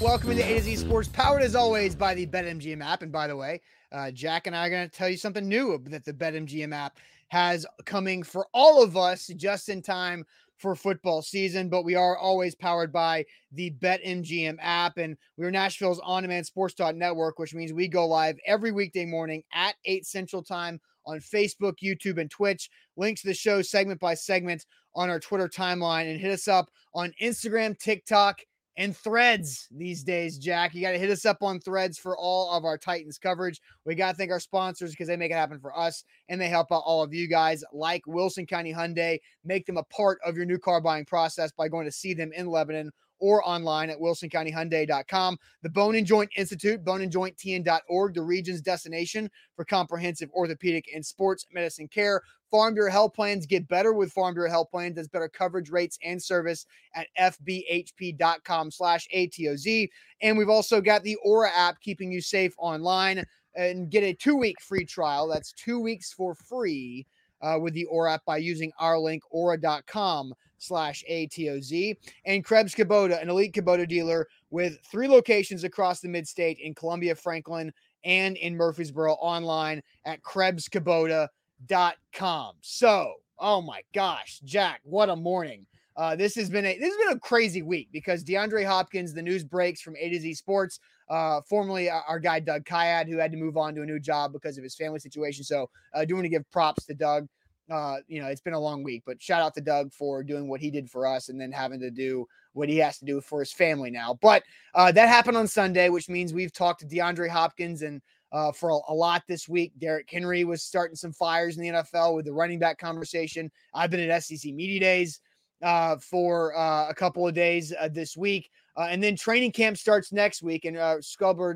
Welcome into A to Z Sports, powered as always by the BetMGM app. And by the way, uh, Jack and I are going to tell you something new that the BetMGM app has coming for all of us just in time for football season. But we are always powered by the BetMGM app. And we're Nashville's on demand sports network, which means we go live every weekday morning at 8 Central Time on Facebook, YouTube, and Twitch. Links to the show segment by segment on our Twitter timeline and hit us up on Instagram, TikTok, and threads these days, Jack. You got to hit us up on threads for all of our Titans coverage. We got to thank our sponsors because they make it happen for us and they help out all of you guys, like Wilson County Hyundai. Make them a part of your new car buying process by going to see them in Lebanon or online at wilsoncountyhyundai.com. The Bone and Joint Institute, boneandjointtn.org, the region's destination for comprehensive orthopedic and sports medicine care. Farm Bureau Health Plans get better with Farm Bureau Health Plans. That's better coverage rates and service at fbhp.com slash ATOZ. And we've also got the Aura app keeping you safe online and get a two-week free trial. That's two weeks for free uh, with the Aura app by using our link, aura.com slash ATOZ. And Krebs Kubota, an elite Kubota dealer with three locations across the mid-state in Columbia, Franklin, and in Murfreesboro online at krebskubota.com. So, oh my gosh, Jack, what a morning. Uh, this has been a this has been a crazy week because DeAndre Hopkins, the news breaks from A to Z Sports, uh, formerly our guy Doug Kyed, who had to move on to a new job because of his family situation. So, uh, do want to give props to Doug uh, you know, it's been a long week, but shout out to Doug for doing what he did for us and then having to do what he has to do for his family now. But uh, that happened on Sunday, which means we've talked to DeAndre Hopkins and uh, for a, a, lot this week. Derrick Henry was starting some fires in the NFL with the running back conversation. I've been at SEC Media Days uh, for uh, a couple of days uh, this week. Uh, and then training camp starts next week. And uh,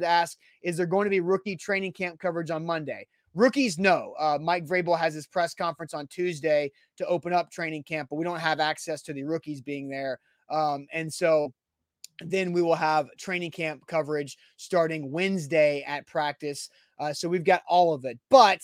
asked, is there going to be rookie training camp coverage on Monday? Rookies, no. Uh, Mike Vrabel has his press conference on Tuesday to open up training camp, but we don't have access to the rookies being there. Um, and so then we will have training camp coverage starting Wednesday at practice. Uh, so we've got all of it. But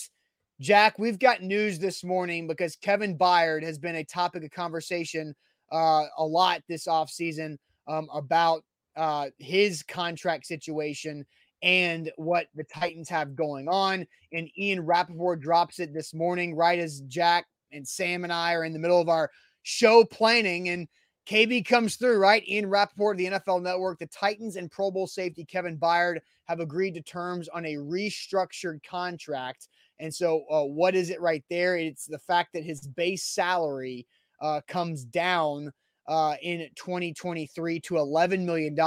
Jack, we've got news this morning because Kevin Byard has been a topic of conversation uh, a lot this offseason um, about uh, his contract situation and what the Titans have going on. And Ian Rapoport drops it this morning, right as Jack and Sam and I are in the middle of our show planning. And KB comes through, right? Ian Rapoport of the NFL Network. The Titans and Pro Bowl safety Kevin Byard have agreed to terms on a restructured contract. And so, uh, what is it right there? It's the fact that his base salary uh, comes down uh, in 2023 to $11 million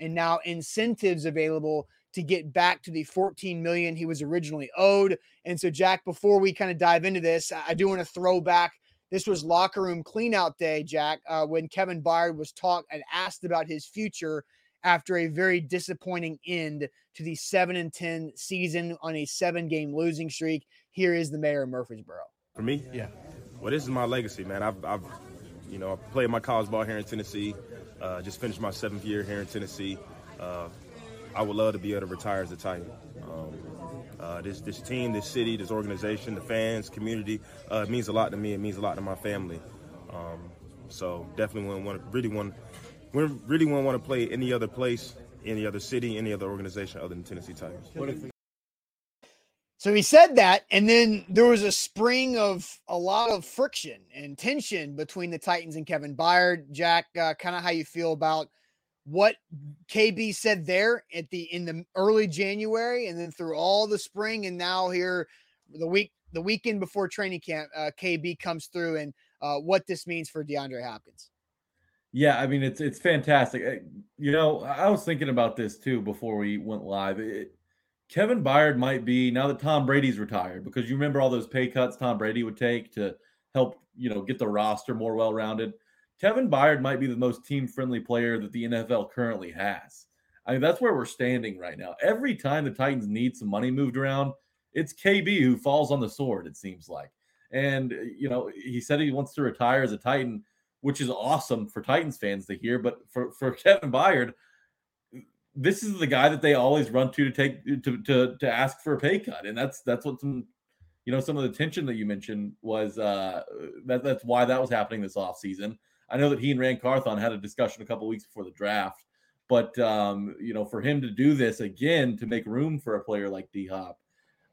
and now incentives available to get back to the 14 million he was originally owed. And so, Jack, before we kind of dive into this, I do want to throw back. This was locker room cleanout day, Jack, uh, when Kevin Byard was talked and asked about his future after a very disappointing end to the 7 and 10 season on a seven game losing streak. Here is the mayor of Murfreesboro. For me, yeah. Well, this is my legacy, man. I've, I've you know, I played my college ball here in Tennessee. Uh, just finished my seventh year here in Tennessee. Uh, I would love to be able to retire as a Titan. Um, uh, this this team, this city, this organization, the fans, community, uh, it means a lot to me. It means a lot to my family. Um, so definitely wouldn't want to really want really wouldn't want to play any other place, any other city, any other organization other than Tennessee Titans. So he said that, and then there was a spring of a lot of friction and tension between the Titans and Kevin Byard. Jack, uh, kind of how you feel about what KB said there at the in the early January, and then through all the spring, and now here the week the weekend before training camp, uh, KB comes through, and uh, what this means for DeAndre Hopkins. Yeah, I mean it's it's fantastic. Uh, you know, I was thinking about this too before we went live. It, Kevin Byard might be now that Tom Brady's retired because you remember all those pay cuts Tom Brady would take to help you know get the roster more well rounded. Kevin Byard might be the most team friendly player that the NFL currently has. I mean, that's where we're standing right now. Every time the Titans need some money moved around, it's KB who falls on the sword, it seems like. And, you know, he said he wants to retire as a Titan, which is awesome for Titans fans to hear. But for, for Kevin Byard, this is the guy that they always run to to take to, to to ask for a pay cut. And that's that's what some you know, some of the tension that you mentioned was uh that that's why that was happening this offseason. I know that he and Ran Carthon had a discussion a couple weeks before the draft but um, you know, for him to do this again to make room for a player like D Hop,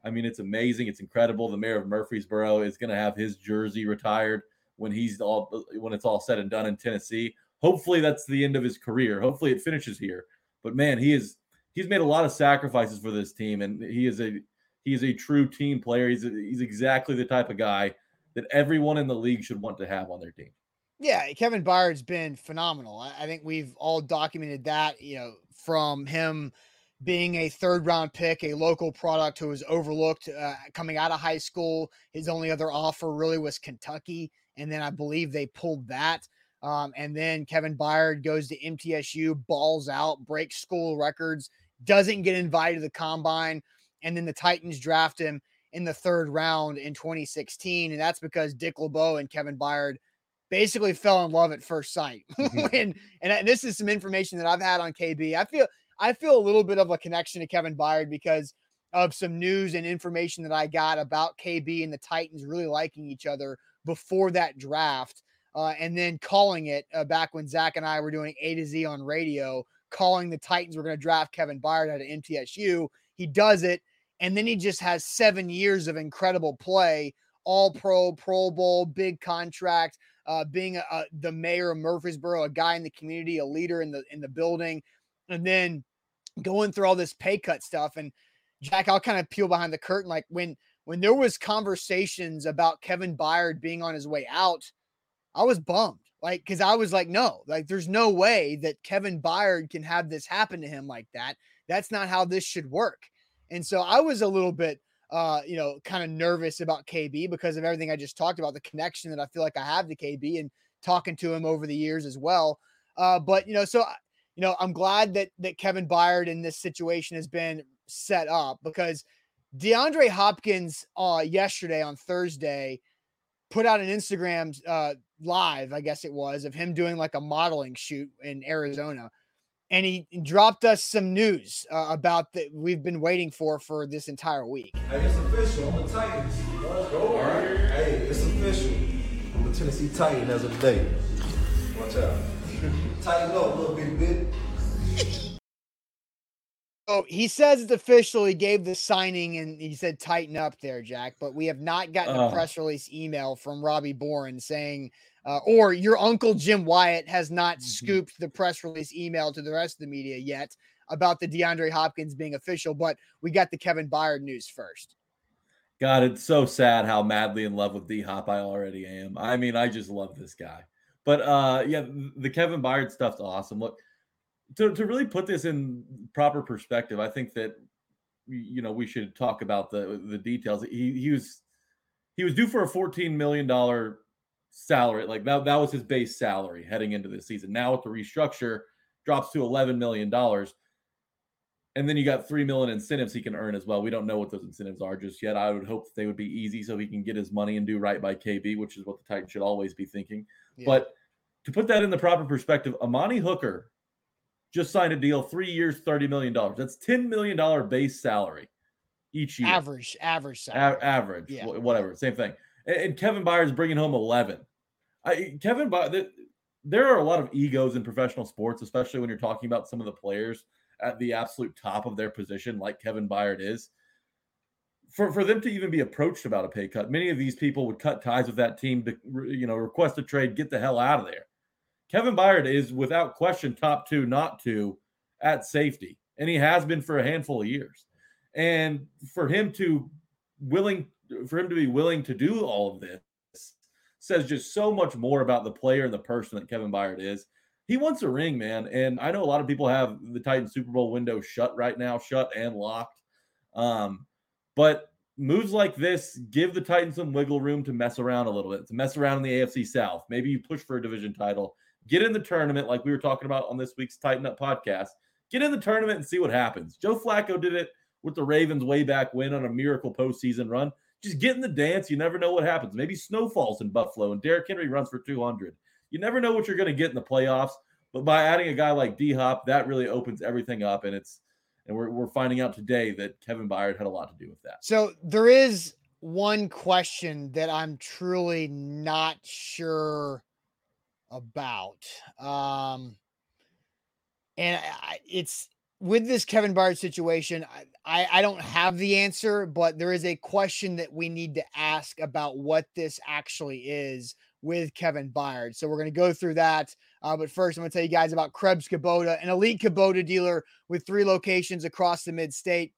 I mean, it's amazing. It's incredible. The mayor of Murfreesboro is going to have his jersey retired when he's all when it's all said and done in Tennessee. Hopefully, that's the end of his career. Hopefully, it finishes here. But man, he is he's made a lot of sacrifices for this team, and he is a he is a true team player. He's a, he's exactly the type of guy that everyone in the league should want to have on their team. Yeah, Kevin Byard's been phenomenal. I, I think we've all documented that, you know, from him being a third round pick, a local product who was overlooked uh, coming out of high school. His only other offer really was Kentucky. And then I believe they pulled that. Um, and then Kevin Byard goes to MTSU, balls out, breaks school records, doesn't get invited to the combine. And then the Titans draft him in the third round in 2016. And that's because Dick LeBeau and Kevin Byard basically fell in love at first sight. Mm-hmm. and and this is some information that I've had on KB. I feel I feel a little bit of a connection to Kevin Byard because of some news and information that I got about KB and the Titans really liking each other before that draft. Uh, and then calling it uh, back when Zach and I were doing A to Z on radio, calling the Titans were going to draft Kevin Byard out of MTSU. He does it, and then he just has seven years of incredible play, all pro, Pro Bowl, big contract uh, being a, a, the mayor of Murfreesboro, a guy in the community, a leader in the in the building, and then going through all this pay cut stuff. And Jack, I'll kind of peel behind the curtain. Like when when there was conversations about Kevin Byard being on his way out, I was bummed. Like, because I was like, no, like there's no way that Kevin Byard can have this happen to him like that. That's not how this should work. And so I was a little bit uh, you know, kind of nervous about KB because of everything I just talked about, the connection that I feel like I have to KB and talking to him over the years as well. Uh, but you know, so you know, I'm glad that that Kevin Byard in this situation has been set up because DeAndre Hopkins uh yesterday on Thursday put out an Instagram uh live, I guess it was, of him doing like a modeling shoot in Arizona and he dropped us some news uh, about that we've been waiting for for this entire week. Hey, it's official. I'm the Titans. Let's go. All right. Hey, it's official. I'm a Tennessee Titan as of today. Watch out. Tighten up a little bit, bit. Oh, he says it's official. He gave the signing and he said tighten up there, Jack. But we have not gotten a press release email from Robbie Bohren saying uh, or your uncle Jim Wyatt has not mm-hmm. scooped the press release email to the rest of the media yet about the DeAndre Hopkins being official, but we got the Kevin Byard news first. God, it's so sad how madly in love with D Hop I already am. I mean, I just love this guy. But uh yeah, the Kevin Byard stuff's awesome. Look, to, to really put this in proper perspective, I think that you know we should talk about the the details. He he was he was due for a 14 million dollar salary. Like that, that was his base salary heading into the season. Now with the restructure, drops to eleven million dollars. And then you got three million incentives he can earn as well. We don't know what those incentives are just yet. I would hope that they would be easy so he can get his money and do right by KB, which is what the Titans should always be thinking. Yeah. But to put that in the proper perspective, Amani Hooker just signed a deal, three years, $30 million. That's $10 million base salary each year. Average, average salary. A- average, yeah. whatever, same thing. And, and Kevin Byard's bringing home 11. I, Kevin, there are a lot of egos in professional sports, especially when you're talking about some of the players at the absolute top of their position, like Kevin Byard is. For, for them to even be approached about a pay cut, many of these people would cut ties with that team to, you know, request a trade, get the hell out of there. Kevin Byard is without question top two, not two at safety, and he has been for a handful of years. And for him to willing, for him to be willing to do all of this says just so much more about the player and the person that Kevin Byard is. He wants a ring, man. And I know a lot of people have the Titan Super Bowl window shut right now, shut and locked. Um, but moves like this give the Titans some wiggle room to mess around a little bit, to mess around in the AFC South. Maybe you push for a division title, get in the tournament like we were talking about on this week's Tighten Up podcast. Get in the tournament and see what happens. Joe Flacco did it with the Ravens way back when on a miracle postseason run. Just get in the dance. You never know what happens. Maybe snow falls in Buffalo and Derrick Henry runs for 200. You never know what you're going to get in the playoffs. But by adding a guy like D Hop, that really opens everything up. And it's and we're, we're finding out today that Kevin Byard had a lot to do with that. So there is one question that I'm truly not sure about. Um, and I, it's with this Kevin Byard situation. I, I, I don't have the answer, but there is a question that we need to ask about what this actually is with Kevin Byard. So we're going to go through that. Uh, but first, I'm going to tell you guys about Krebs Kubota, an elite Kubota dealer with three locations across the mid state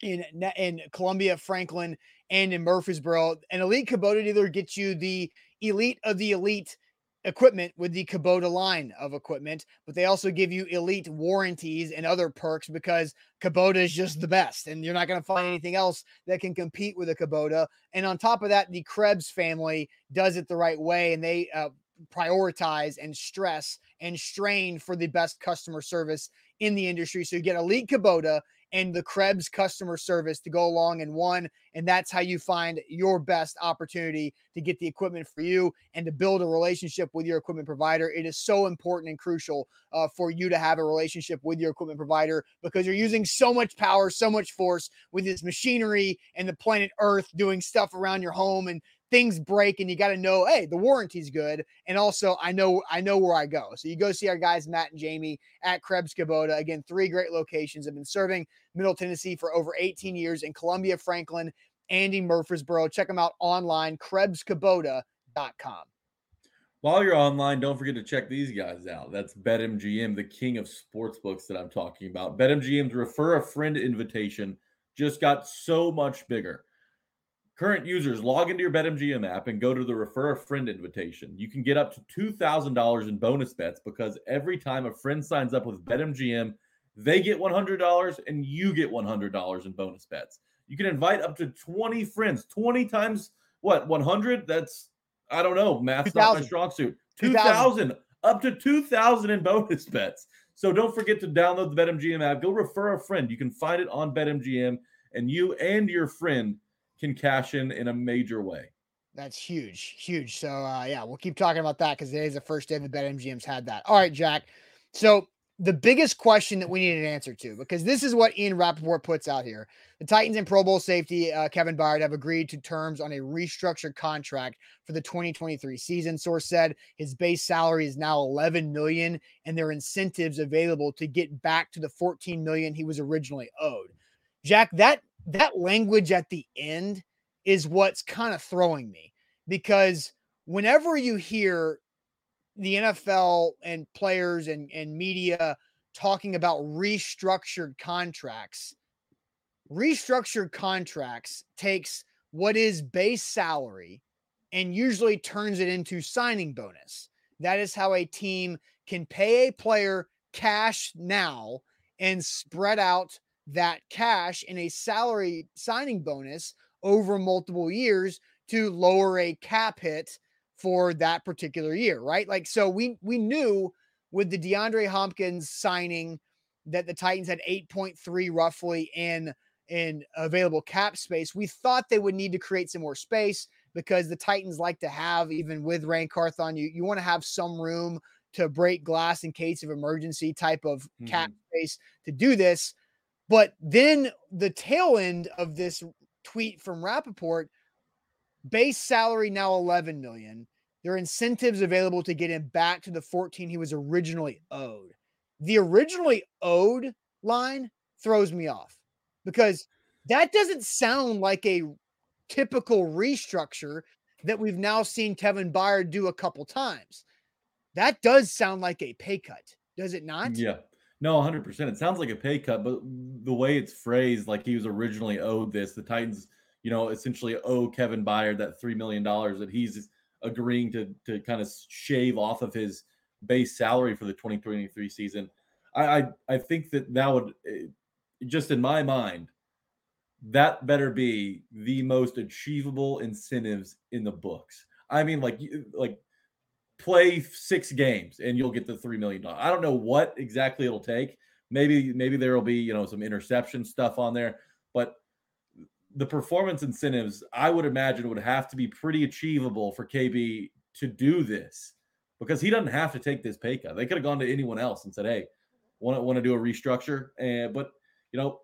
in, in Columbia, Franklin, and in Murfreesboro. An elite Kubota dealer gets you the elite of the elite equipment with the Kubota line of equipment, but they also give you elite warranties and other perks because Kubota is just the best, and you're not going to find anything else that can compete with a Kubota. And on top of that, the Krebs family does it the right way, and they uh, prioritize and stress and strain for the best customer service in the industry. So you get elite Kubota and the Krebs customer service to go along in one. And that's how you find your best opportunity to get the equipment for you and to build a relationship with your equipment provider. It is so important and crucial uh, for you to have a relationship with your equipment provider because you're using so much power, so much force with this machinery and the planet Earth doing stuff around your home and things break and you got to know hey the warranty's good and also i know i know where i go so you go see our guys matt and jamie at krebs kubota again three great locations have been serving middle tennessee for over 18 years in columbia franklin and in murfreesboro check them out online krebskubota.com while you're online, don't forget to check these guys out. That's BetMGM, the king of sportsbooks that I'm talking about. BetMGM's refer a friend invitation just got so much bigger. Current users log into your BetMGM app and go to the refer a friend invitation. You can get up to $2,000 in bonus bets because every time a friend signs up with BetMGM, they get $100 and you get $100 in bonus bets. You can invite up to 20 friends, 20 times what, 100? That's, I don't know, math's not my strong suit. 2,000, up to 2,000 in bonus bets. So don't forget to download the BetMGM app. Go refer a friend. You can find it on BetMGM, and you and your friend can cash in in a major way. That's huge, huge. So uh, yeah, we'll keep talking about that because today is the first day that BetMGM's had that. All right, Jack. So the biggest question that we need an answer to, because this is what Ian Rapoport puts out here. The Titans and Pro Bowl safety uh, Kevin Byard have agreed to terms on a restructured contract for the 2023 season. Source said his base salary is now 11 million, and there are incentives available to get back to the 14 million he was originally owed. Jack, that that language at the end is what's kind of throwing me because whenever you hear the NFL and players and, and media talking about restructured contracts, restructured contracts takes what is base salary and usually turns it into signing bonus. That is how a team can pay a player cash now and spread out that cash in a salary signing bonus over multiple years to lower a cap hit for that particular year, right? Like so we we knew with the DeAndre Hopkins signing that the Titans had 8.3 roughly in in available cap space. We thought they would need to create some more space because the Titans like to have even with Ran Carthon you you want to have some room to break glass in case of emergency type of cap mm-hmm. space to do this. But then the tail end of this tweet from Rapoport base salary now 11 million. There are incentives available to get him back to the 14 he was originally owed. The originally owed line throws me off because that doesn't sound like a typical restructure that we've now seen Kevin Byard do a couple times. That does sound like a pay cut, does it not? Yeah. No, 100%. It sounds like a pay cut, but the way it's phrased, like he was originally owed this, the Titans, you know, essentially owe Kevin Byard that $3 million that he's agreeing to, to kind of shave off of his base salary for the 2023 season. I, I, I think that that would, eh, just in my mind, that better be the most achievable incentives in the books. I mean, like, like play six games and you'll get the three million dollars. I don't know what exactly it'll take. Maybe, maybe there will be you know some interception stuff on there, but the performance incentives I would imagine would have to be pretty achievable for KB to do this because he doesn't have to take this pay cut. They could have gone to anyone else and said, "Hey, want to want to do a restructure?" And but you know,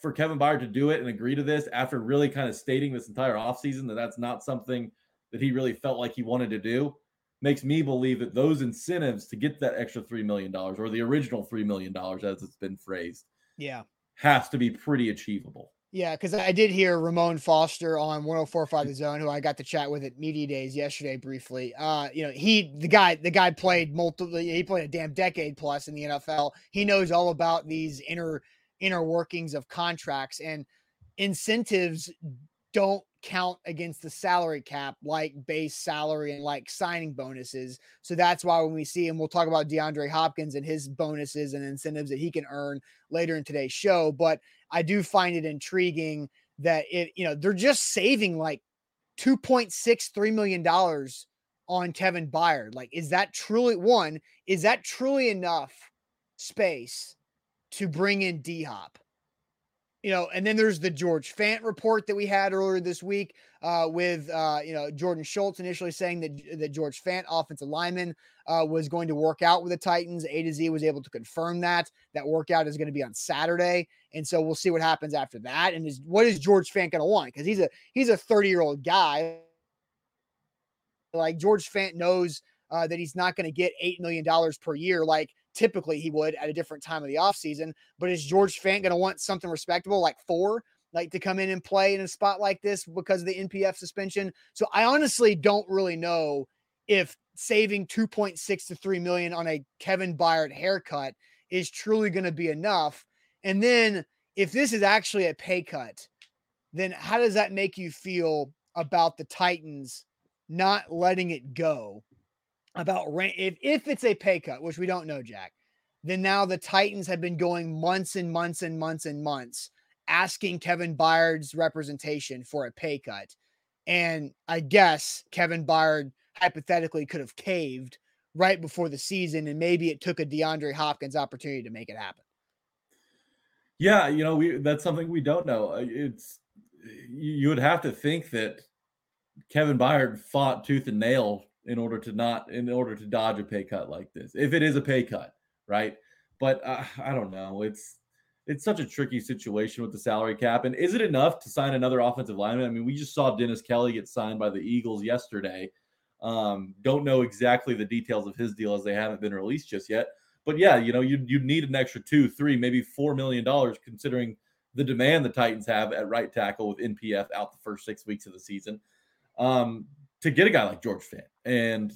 for Kevin Byard to do it and agree to this after really kind of stating this entire offseason that that's not something that he really felt like he wanted to do makes me believe that those incentives to get that extra $3 million or the original $3 million as it's been phrased yeah has to be pretty achievable yeah, because I did hear Ramon Foster on 1045 The Zone, who I got to chat with at Media Days yesterday briefly. Uh, you know, he the guy the guy played multiple he played a damn decade plus in the NFL. He knows all about these inner inner workings of contracts and incentives don't count against the salary cap like base salary and like signing bonuses. So that's why when we see him, we'll talk about DeAndre Hopkins and his bonuses and incentives that he can earn later in today's show. But I do find it intriguing that it, you know, they're just saving like $2.63 million on Kevin Byard. Like, is that truly one? Is that truly enough space to bring in D Hop? You know, and then there's the George Fant report that we had earlier this week uh, with, uh, you know, Jordan Schultz initially saying that, that George Fant, offensive lineman, uh, was going to work out with the Titans. A to Z was able to confirm that. That workout is going to be on Saturday. And so we'll see what happens after that. And is what is George Fant going to want? Because he's a he's a 30 year old guy. Like George Fant knows uh, that he's not going to get $8 million per year. Like typically he would at a different time of the offseason. But is George Fant going to want something respectable like four, like to come in and play in a spot like this because of the NPF suspension? So I honestly don't really know if saving 2.6 to 3 million on a Kevin Byard haircut is truly going to be enough. And then if this is actually a pay cut, then how does that make you feel about the Titans not letting it go about rent if if it's a pay cut, which we don't know, Jack, then now the Titans have been going months and months and months and months asking Kevin Byard's representation for a pay cut. And I guess Kevin Byard hypothetically could have caved right before the season, and maybe it took a DeAndre Hopkins opportunity to make it happen. Yeah, you know, we that's something we don't know. Uh, it's you would have to think that Kevin Byard fought tooth and nail in order to not in order to dodge a pay cut like this if it is a pay cut right? But uh, i don't know. It's it's such a tricky situation with the salary cap. And is it enough to sign another offensive lineman? I mean we just saw dennis kelly get signed by the eagles yesterday. Um, don't know exactly the details of his deal as they haven't been released just yet. But yeah you know you you need an extra two three maybe four million dollars considering the demand the titans have at right tackle with npf out the first six weeks of the season. Um, to get a guy like George Fant. And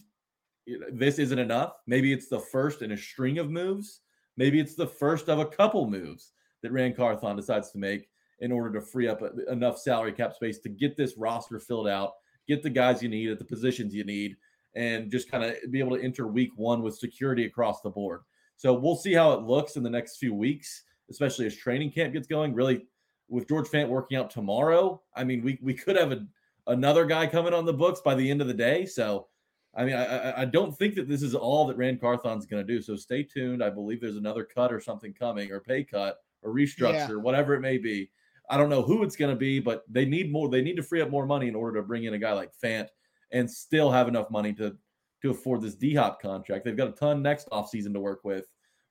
this isn't enough. Maybe it's the first in a string of moves. Maybe it's the first of a couple moves that Ran Carthon decides to make in order to free up enough salary cap space to get this roster filled out, get the guys you need at the positions you need, and just kind of be able to enter week one with security across the board. So we'll see how it looks in the next few weeks, especially as training camp gets going. Really, with George Fant working out tomorrow, I mean, we we could have a another guy coming on the books by the end of the day. So, I mean, I, I don't think that this is all that Ran Carthon's going to do. So stay tuned. I believe there's another cut or something coming, or pay cut, or restructure, yeah. whatever it may be. I don't know who it's going to be, but they need more. They need to free up more money in order to bring in a guy like Fant and still have enough money to to afford this D Hop contract. They've got a ton next offseason to work with,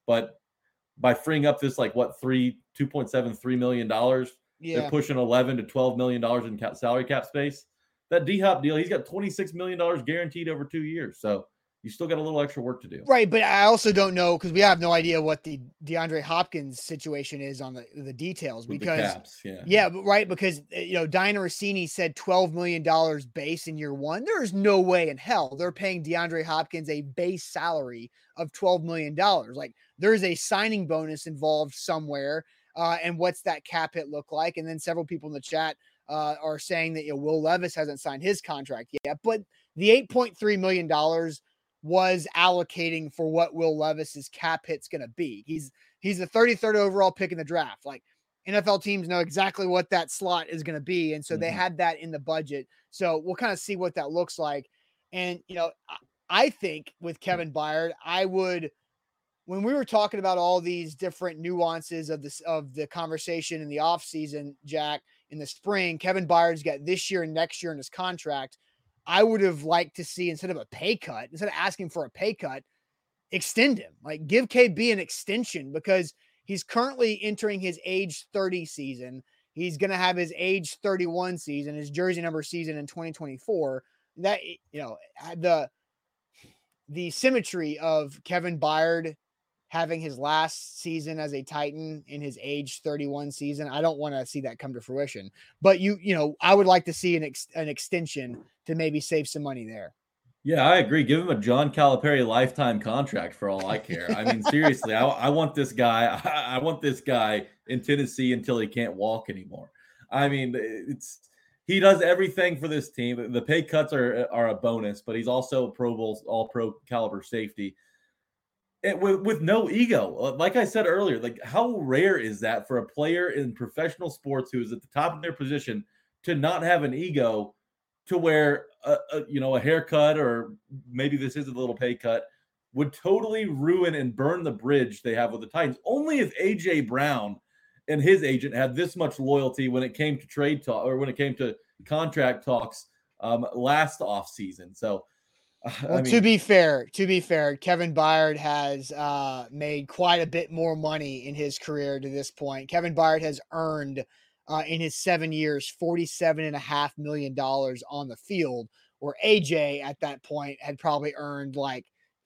but by freeing up this like what three two point seven three million dollars yeah. They're pushing 11 to 12 million dollars in cap, salary cap space. That D Hop deal, he's got 26 million dollars guaranteed over two years. So you still got a little extra work to do. Right, but I also don't know because we have no idea what the DeAndre Hopkins situation is on the, the details With because the caps, yeah. yeah, but right because eh, you know Dianna Russini said 12 million dollars base in year 1. There is no way in hell they're paying DeAndre Hopkins a base salary of 12 million dollars. Like there's a signing bonus involved somewhere uh, and what's that cap hit look like? And then several people in the chat uh, are saying that you know, Will Levis hasn't signed his contract yet, but the $8.3 million was allocating for what Will Levis's cap hit's going to be. He's he's the 33rd overall pick in the draft. Like NFL teams know exactly what that slot is going to be. And so Mm-hmm. they had that in the budget. So we'll kind of see what that looks like. And, you know, I- I think with Kevin Byard, I would, when we were talking about all these different nuances of this, of the conversation in the offseason, Jack, in the spring, Kevin Byard's got this year and next year in his contract. I would have liked to see instead of a pay cut, instead of asking for a pay cut, extend him. Like give KB an extension because he's currently entering his age 30 season. He's going to have his age 31 season, his jersey number season in 2024. That you know, the the symmetry of Kevin Byard having his last season as a Titan in his age 31 season. I don't want to see that come to fruition. But you, you know, I would like to see an ex- an extension to maybe save some money there. Yeah, I agree. Give him a John Calipari lifetime contract for all I care. I mean, seriously, I, I want this guy. I, I want this guy in Tennessee until he can't walk anymore. I mean, it's he does everything for this team. The pay cuts are are a bonus, but he's also a Pro Bowl All Pro caliber safety. It, with, with no ego, Uh, like I said earlier, like how rare is that for a player in professional sports who is at the top of their position to not have an ego to where a, a, you know a haircut or maybe this is a little pay cut would totally ruin and burn the bridge they have with the Titans. Only if AJ Brown and his agent had this much loyalty when it came to trade talk or when it came to contract talks um, last offseason. So, Well, I mean, to be fair, to be fair, Kevin Byard has uh, made quite a bit more money in his career to this point. Kevin Byard has earned uh, in his seven years forty-seven and a half million dollars on the field, where AJ at that point had probably earned like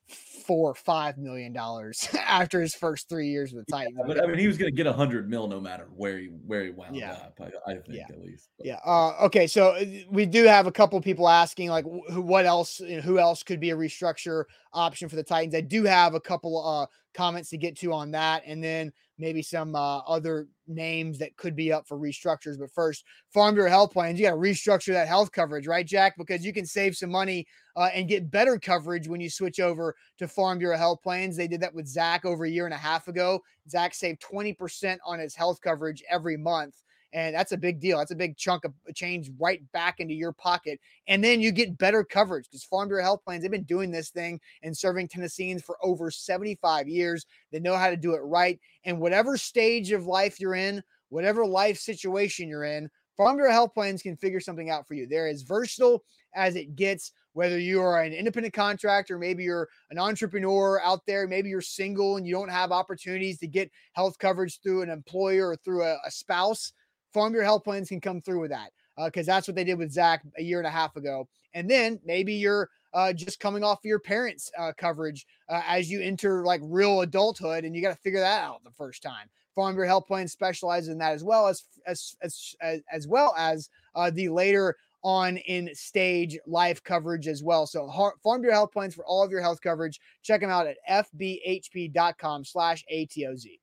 four or five million dollars after his first three years with the Titans. but I mean, he was going to get a hundred mil no matter where he where he wound Yeah. up. I, I think Yeah. at least. But- Yeah. Uh, okay. So uh, we do have a couple people asking, like, who, what else? you know, who else could be a restructure option for the Titans? I do have a couple uh, comments to get to on that, and then maybe some uh, other names that could be up for restructures. But first, Farm Bureau Health Plans, you got to restructure that health coverage, right, Jack? Because you can save some money uh, and get better coverage when you switch over to Farm Bureau Health Plans. They did that with Zach over a year and a half ago. Zach saved 20% on his health coverage every month. And that's a big deal. That's a big chunk of change right back into your pocket. And then you get better coverage because Farm Bureau Health Plans, they've been doing this thing and serving Tennesseans for over 75 years. They know how to do it right. And whatever stage of life you're in, whatever life situation you're in, Farm Bureau Health Plans can figure something out for you. They're as versatile as it gets, whether you are an independent contractor, maybe you're an entrepreneur out there, maybe you're single and you don't have opportunities to get health coverage through an employer or through a, a spouse. Farm Bureau Health Plans can come through with that because that's what they did with Zach a year and a half ago. And then maybe you're uh, just coming off of your parents' uh, coverage uh, as you enter like real adulthood, and you got to figure that out the first time. Farm Bureau Health Plan specializes in that as well as as as as, well as uh, the later on in stage life coverage as well. So Farm Bureau Health Plans for all of your health coverage. Check them out at fbhp.com slash ATOZ.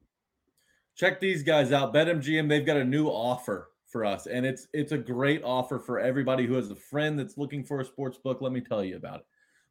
Check these guys out. BetMGM, they've got a new offer for us, and it's it's a great offer for everybody who has a friend that's looking for a sports book. Let me tell you about it.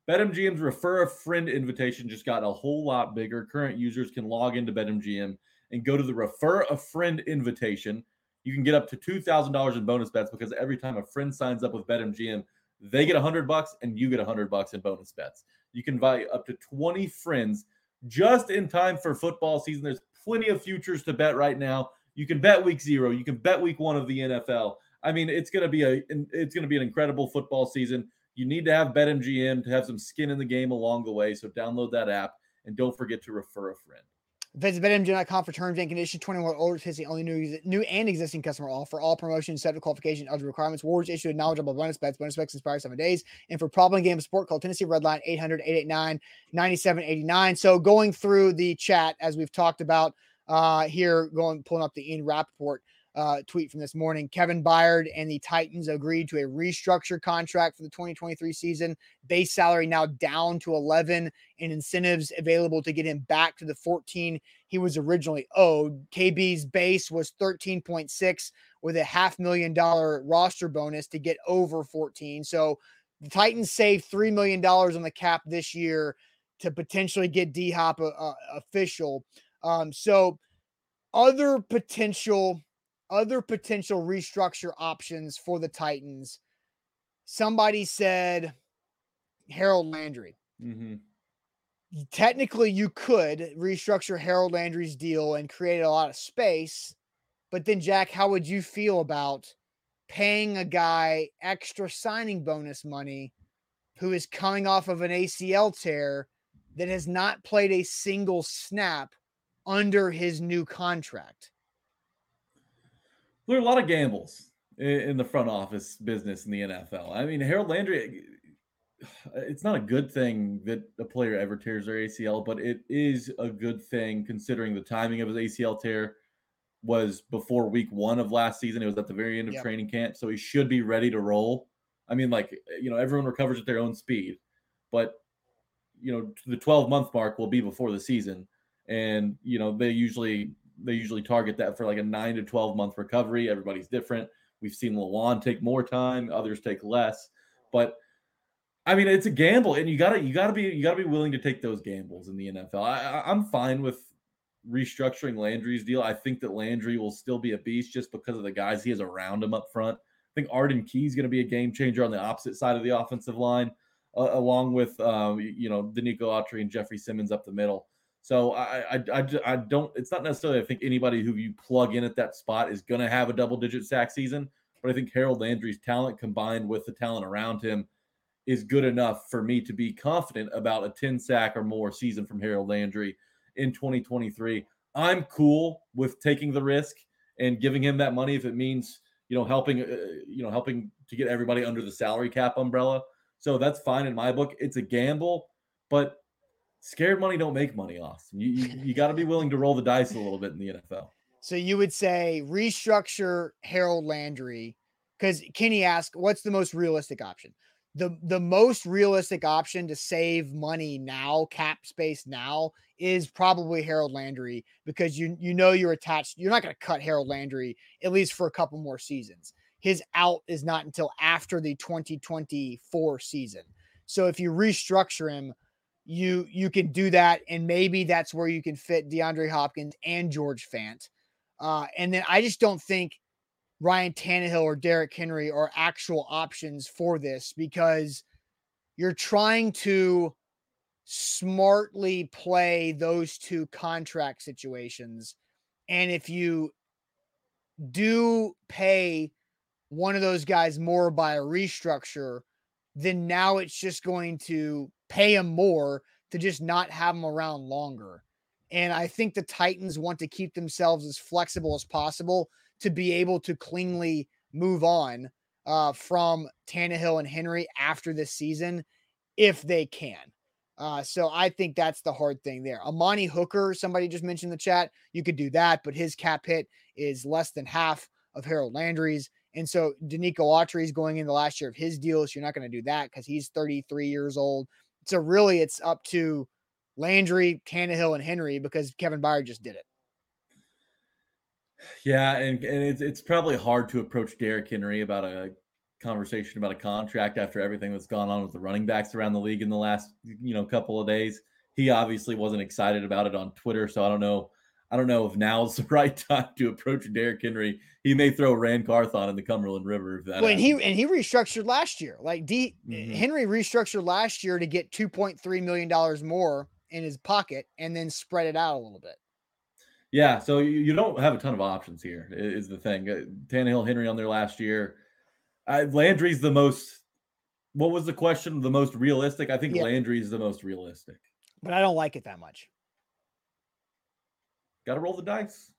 BetMGM's refer a friend invitation just got a whole lot bigger. Current users can log into BetMGM and go to the refer a friend invitation. You can get up to two thousand dollars in bonus bets because every time a friend signs up with BetMGM, they get a hundred bucks and you get a hundred bucks in bonus bets. You can invite up to twenty friends just in time for football season. There's plenty of futures to bet right now. You can bet week zero. You can bet week one of the NFL. I mean, it's going to be a it's going to be an incredible football season. You need to have BetMGM to have some skin in the game along the way. So download that app and don't forget to refer a friend. Visit BetMGM.com for terms and conditions. 21 or older is the only new, new and existing customer offer. All promotions, set to qualification, eligible requirements. Wards issued knowledgeable bonus bets. Bonus bets expire seven days. And for problem game support, call Tennessee Redline 800 889 9789. So going through the chat, as we've talked about uh, here, going pulling up the Ian Rapoport uh, tweet from this morning. Kevin Byard and the Titans agreed to a restructured contract for the 2023 season. Base salary now down to 11 and incentives available to get him back to the 14 he was originally owed. KB's base was 13.6 with a half million dollar roster bonus to get over 14. So the Titans saved $3 million on the cap this year to potentially get D Hop uh, official. Um, so other potential other potential restructure options for the Titans. Somebody said Harold Landry. Mm-hmm. Technically, you could restructure Harold Landry's deal and create a lot of space. But then, Jack, how would you feel about paying a guy extra signing bonus money who is coming off of an ACL tear that has not played a single snap under his new contract? There are a lot of gambles in the front office business in the NFL. I mean, Harold Landry, it's not a good thing that a player ever tears their ACL, but it is a good thing considering the timing of his ACL tear was before week one of last season. It was at the very end of yep. training camp. So he should be ready to roll. I mean, like, you know, everyone recovers at their own speed, but, you know, the 12 month mark will be before the season. And, you know, they usually, they usually target that for like a nine to 12 month recovery. Everybody's different. We've seen Lewan take more time, others take less. But I mean, it's a gamble, and you gotta you gotta be you gotta be willing to take those gambles in the NFL. I, I'm fine with restructuring Landry's deal. I think that Landry will still be a beast just because of the guys he has around him up front. I think Arden Key is going to be a game changer on the opposite side of the offensive line, uh, along with um, you know Denico Autry and Jeffrey Simmons up the middle. So I, I, I, I, don't. It's not necessarily. I think anybody who you plug in at that spot is going to have a double-digit sack season. But I think Harold Landry's talent combined with the talent around him is good enough for me to be confident about a 10 sack or more season from Harold Landry in 2023. I'm cool with taking the risk and giving him that money if it means, you know, helping, uh, you know, helping to get everybody under the salary cap umbrella. So that's fine in my book. It's a gamble, but scared money don't make money, Austin. You you, you got to be willing to roll the dice a little bit in the NFL. So you would say restructure Harold Landry because Kenny asked, "What's the most realistic option?" the the most realistic option to save money now, cap space now, is probably Harold Landry because you you know you're attached. You're not going to cut Harold Landry at least for a couple more seasons. His out is not until after the 2024 season. So if you restructure him, you you can do that, and maybe that's where you can fit DeAndre Hopkins and George Fant. Uh, and then I just don't think Ryan Tannehill or Derrick Henry are actual options for this because you're trying to smartly play those two contract situations. And if you do pay one of those guys more by a restructure, then now it's just going to pay him more to just not have him around longer. And I think the Titans want to keep themselves as flexible as possible to be able to cleanly move on uh, from Tannehill and Henry after this season if they can. Uh, so I think that's the hard thing there. Amani Hooker, somebody just mentioned in the chat, you could do that, but his cap hit is less than half of Harold Landry's. And so Denico Autry is going in the last year of his deal. So you're not going to do that because he's 33 years old. So really, it's up to Landry, Tannehill, and Henry because Kevin Byard just did it. Yeah, and, and it's it's probably hard to approach Derrick Henry about a conversation about a contract after everything that's gone on with the running backs around the league in the last you know couple of days. He obviously wasn't excited about it on Twitter, so I don't know. I don't know if now's the right time to approach Derrick Henry. He may throw Ran Carthon in the Cumberland River if that. Well, and he and he restructured last year. Like D mm-hmm. Henry restructured last year to get two point three million dollars more in his pocket and then spread it out a little bit. Yeah, so you, don't have a ton of options here. Is the thing. Uh, Tannehill, Henry on there last year. Uh, Landry's the most. What was the question? The most realistic? I think yeah. Landry's the most realistic. But I don't like it that much. Got to roll the dice.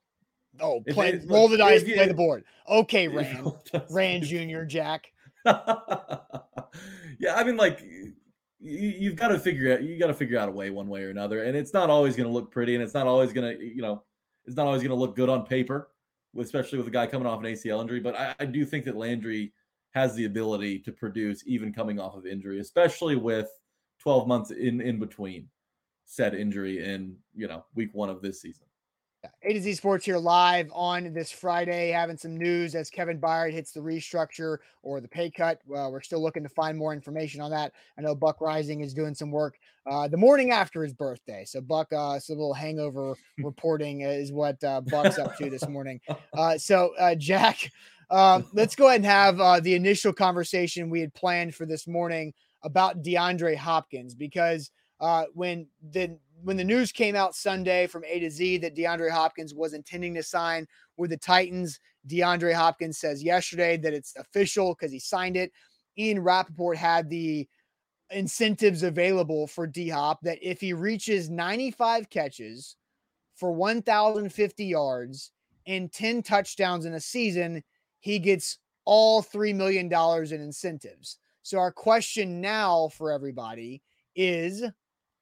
Oh, play, it, roll the dice, play the board. Okay, Rand, Rand Junior, Jack. yeah, I mean, like you, have got to figure out you got to figure out a way one way or another, and it's not always going to look pretty, and it's not always going to you know it's not always going to look good on paper, especially with a guy coming off an ACL injury. But I, I do think that Landry has the ability to produce even coming off of injury, especially with 12 months in in between said injury in you know week one of this season. A to Z Sports here live on this Friday, having some news as Kevin Byard hits the restructure or the pay cut. Well, we're still looking to find more information on that. I know Buck Rising is doing some work uh, the morning after his birthday. So Buck, uh, it's a little hangover reporting is what uh, Buck's up to this morning. Uh, so uh, Jack, uh, let's go ahead and have uh, the initial conversation we had planned for this morning about DeAndre Hopkins because uh, when the when the news came out Sunday from A to Z that DeAndre Hopkins was intending to sign with the Titans, DeAndre Hopkins says yesterday that it's official because he signed it. Ian Rapoport had the incentives available for D Hop that if he reaches 95 catches for 1,050 yards and 10 touchdowns in a season, he gets all $3 million in incentives. So, our question now for everybody is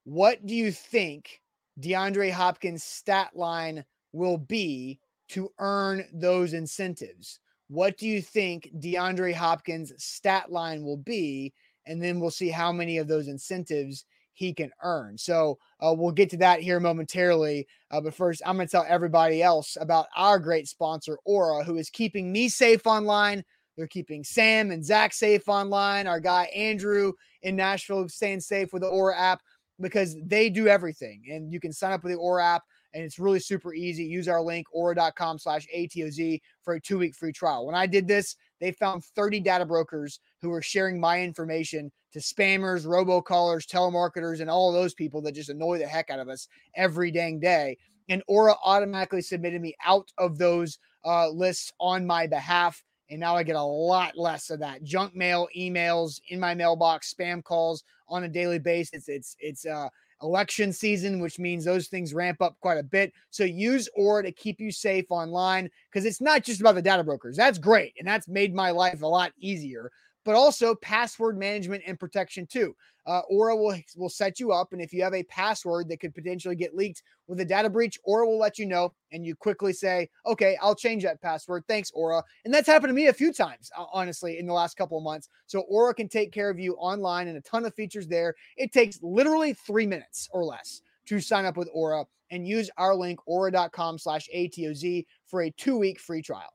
what do you think DeAndre Hopkins' stat line will be to earn those incentives? What do you think DeAndre Hopkins' stat line will be? And then we'll see how many of those incentives he can earn. So uh, we'll get to that here momentarily. Uh, but first, I'm going to tell everybody else about our great sponsor, Aura, who is keeping me safe online. They're keeping Sam and Zach safe online. Our guy Andrew in Nashville staying safe with the Aura app because they do everything. And you can sign up with the Aura app and it's really super easy. Use our link, aura.com slash ATOZ for a two week free trial. When I did this, they found 30 data brokers who were sharing my information to spammers, robocallers, telemarketers, and all those people that just annoy the heck out of us every dang day. And Aura automatically submitted me out of those uh, lists on my behalf. And now I get a lot less of that junk mail, emails in my mailbox, spam calls on a daily basis. It's it's it's uh election season, which means those things ramp up quite a bit. So use Aura to keep you safe online because it's not just about the data brokers. That's great. And that's made my life a lot easier but also password management and protection too. Uh, Aura will, will set you up. And if you have a password that could potentially get leaked with a data breach, Aura will let you know. And you quickly say, okay, I'll change that password. Thanks, Aura. And that's happened to me a few times, honestly, in the last couple of months. So Aura can take care of you online and a ton of features there. It takes literally three minutes or less to sign up with Aura and use our link, aura.com slash ATOZ for a two week free trial.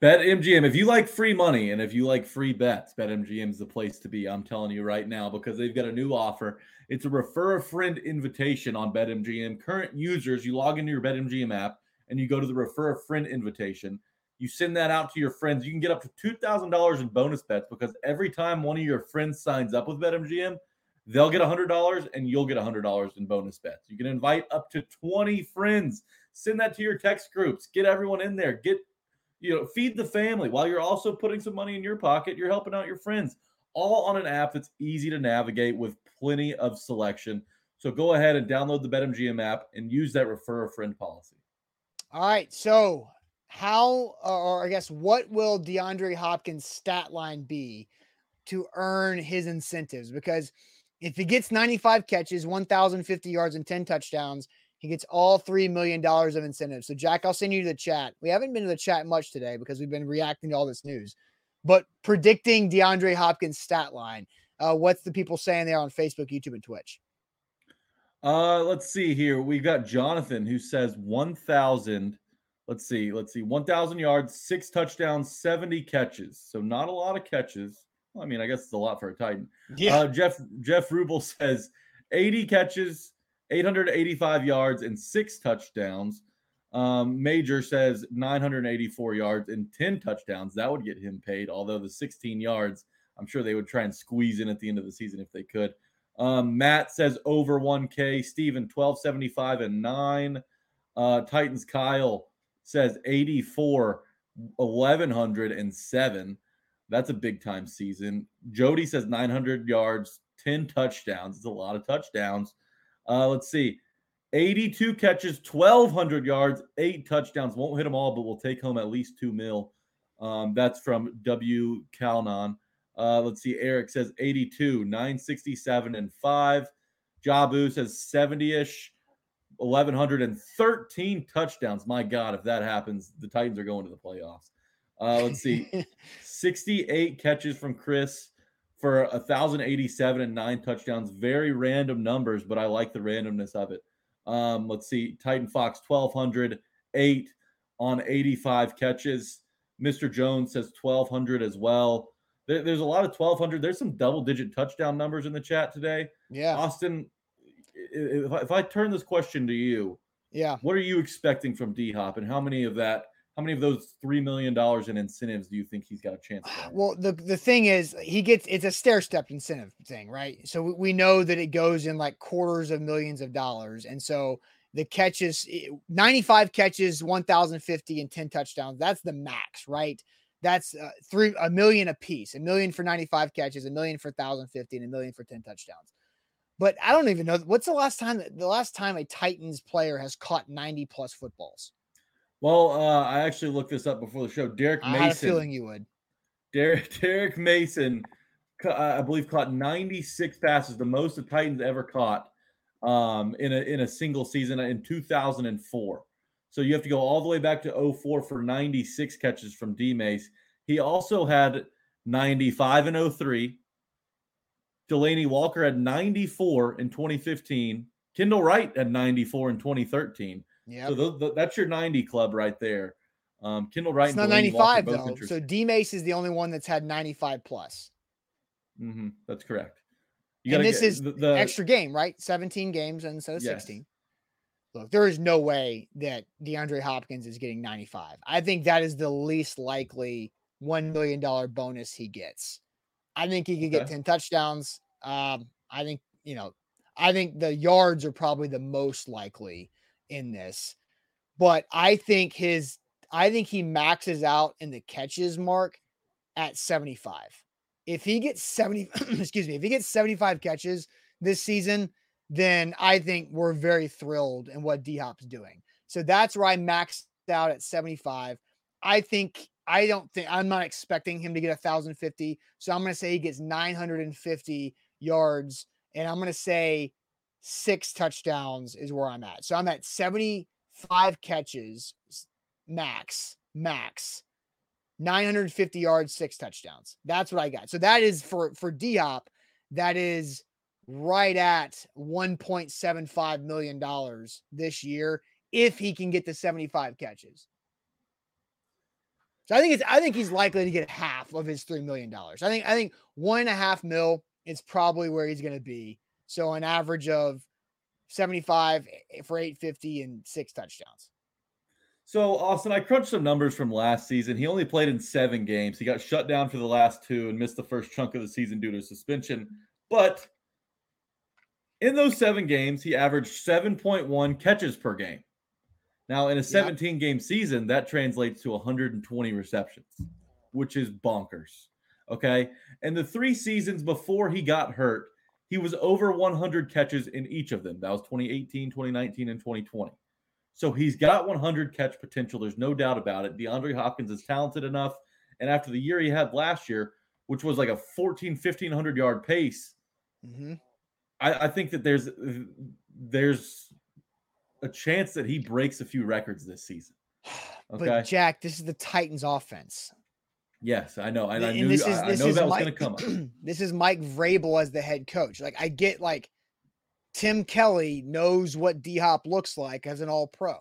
Bet MGM. If you like free money and if you like free bets, Bet MGM is the place to be. I'm telling you right now because they've got a new offer. It's a refer a friend invitation on Bet MGM. Current users, you log into your Bet MGM app and you go to the refer a friend invitation. You send that out to your friends. You can get up to two thousand dollars in bonus bets because every time one of your friends signs up with Bet MGM, they'll get hundred dollars and you'll get hundred dollars in bonus bets. You can invite up to twenty friends. Send that to your text groups. Get everyone in there. Get you know, feed the family while you're also putting some money in your pocket. You're helping out your friends, all on an app that's easy to navigate with plenty of selection. So go ahead and download the BetMGM app and use that refer a friend policy. All right. So, how, or I guess, what will DeAndre Hopkins' stat line be to earn his incentives? Because if he gets 95 catches, 1,050 yards, and 10 touchdowns, he gets all $3 million of incentives. So, Jack, I'll send you to the chat. We haven't been to the chat much today because we've been reacting to all this news, but predicting DeAndre Hopkins' stat line. Uh, what's the people saying there on Facebook, YouTube, and Twitch? Uh, let's see here. We've got Jonathan who says 1,000. Let's see. Let's see. 1,000 yards, six touchdowns, 70 catches. So, not a lot of catches. Well, I mean, I guess it's a lot for a Titan. Yeah. Uh, Jeff Jeff Rubel says 80 catches, 885 yards and six touchdowns. Um, Major says 984 yards and 10 touchdowns. That would get him paid. Although the 16 yards, I'm sure they would try and squeeze in at the end of the season if they could. Um, Matt says over 1K. Steven 1275 and nine. Uh, Titans Kyle says 84, 1107. That's a big time season. Jody says 900 yards, 10 touchdowns. It's a lot of touchdowns. Uh, let's see. 82 catches, 1,200 yards, eight touchdowns. Won't hit them all, but we'll take home at least two mil. Um, that's from W. Calnon. Uh, let's see. Eric says 82, 967, and five. Jabu says 70 ish, 1,113 touchdowns. My God, if that happens, the Titans are going to the playoffs. Uh, let's see. 68 catches from Chris for 1,087 and nine touchdowns. Very random numbers, but I like the randomness of it. Um, let's see, Titan Fox 1200, eight on 85 catches. Mr. Jones says 1200 as well. There, there's a lot of 1200. There's some double digit touchdown numbers in the chat today. Yeah. Austin, if I, if I turn this question to you, Yeah. what are you expecting from D Hop, and how many of that, how many of those three million dollars in incentives do you think he's got a chance? For? Well, the the thing is, he gets it's a stair step incentive thing, right? So we, we know that it goes in like quarters of millions of dollars, and so the catches, eh, 95 catches, 1,050 and 10 touchdowns. That's the max, right? That's uh, three a million a piece, a million for 95 catches, a million for 1,050, and a million for 10 touchdowns. But I don't even know what's the last time the last time a Titans player has caught 90 plus footballs. Well, uh, I actually looked this up before the show. Derrick Mason. I had a feeling you would. Derrick Derrick Mason, I believe, caught 96 passes, the most the Titans ever caught um, in a in a single season in 2004. So you have to go all the way back to 04 for 96 catches from D Mace. He also had 95 and 03. Delanie Walker had 94 in 2015. Kendall Wright had 94 in 2013. Yeah. So th- th- that's your 90 club right there. Um, Kendall Wright It's and not Delanie 95 both though. So. D Mace is the only one that's had 95 plus. hmm That's correct. You and this get- is the, the- extra game, right? 17 games instead of Yes. 16. Look, there is no way that DeAndre Hopkins is getting 95. I think that is the least likely $1 million bonus he gets. I think he could get Okay. 10 touchdowns. Um, I think, you know, I think the yards are probably the most likely in this. But I think his, I think he maxes out in the catches mark at 75 if he gets 70 excuse me if he gets 75 catches this season then i think we're very thrilled in what d-hop's doing. So that's where i maxed out at 75 i think i don't think i'm not expecting him to get 1050 so i'm going to say he gets 950 yards and i'm going to say six touchdowns is where i'm at so i'm at 75 catches max max 950 yards, six touchdowns. That's what I got. So that is for for D Hop, that is right at 1.75 million dollars this year if he can get to 75 catches. So I think it's I think he's likely to get half of his three million dollars. I think I think one and a half mil is probably where he's going to be. So an average of 75 eh, for 850 and six touchdowns. So, Austin, I crunched some numbers from last season. He only played in seven games. He got shut down for the last two and missed the first chunk of the season due to suspension. But in those seven games, he averaged 7.1 catches per game. Now, in a 17 game season, that translates to 120 receptions, which is bonkers. Okay. And the three seasons before he got hurt, he was over 100 catches in each of them. That was 2018, 2019, and 2020. So he's got 100 catch potential. There's no doubt about it. DeAndre Hopkins is talented enough. And after the year he had last year, which was like a 14, 1500 yard pace, Mm-hmm. I, I think that there's there's a chance that he breaks a few records this season. Okay. But Jack, this is the Titans offense. Yes, I know. And I knew this is I, I know is that was Mike, going to come up. this is Mike Vrabel as the head coach. Like I get like Tim Kelly knows what D Hop looks like as an all pro,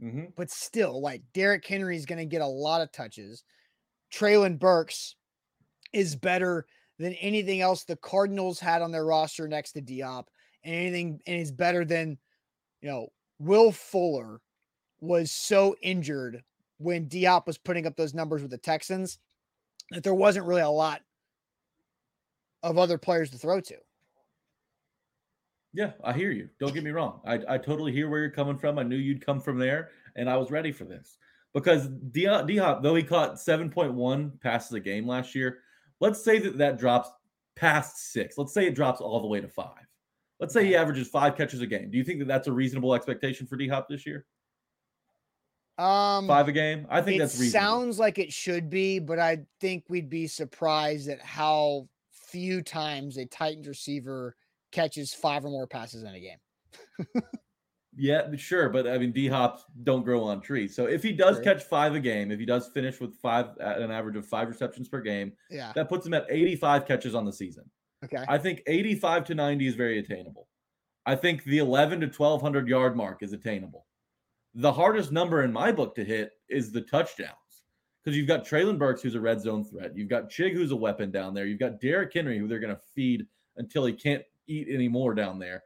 hmm but still, like Derrick Henry is going to get a lot of touches. Treylon Burks is better than anything else the Cardinals had on their roster next to D Hop, and anything and is better than you know Will Fuller was so injured when D Hop was putting up those numbers with the Texans that there wasn't really a lot of other players to throw to. Yeah, I hear you. Don't get me wrong. I, I totally hear where you're coming from. I knew you'd come from there, and I was ready for this because D Hop, though he caught 7.1 passes a game last year, let's say that that drops past six. Let's say it drops all the way to five. Let's say he averages five catches a game. Do you think that that's a reasonable expectation for D Hop this year? Um, Five a game? I think that's reasonable. sounds like it should be, but I think we'd be surprised at how few times a Titans receiver catches five or more passes in a game. Yeah, sure, but I mean, D hops don't grow on trees. So if he does True. catch five a game, if he does finish with five at an average of five receptions per game, Yeah. that puts him at 85 catches on the season. Okay. I think 85 to 90 is very attainable. I think the 11 to 1200 yard mark is attainable. The hardest number in my book to hit is the touchdowns because you've got Treylon Burks, who's a red zone threat. You've got Chig, who's a weapon down there. You've got Derrick Henry, who they're going to feed until he can't eat anymore down there.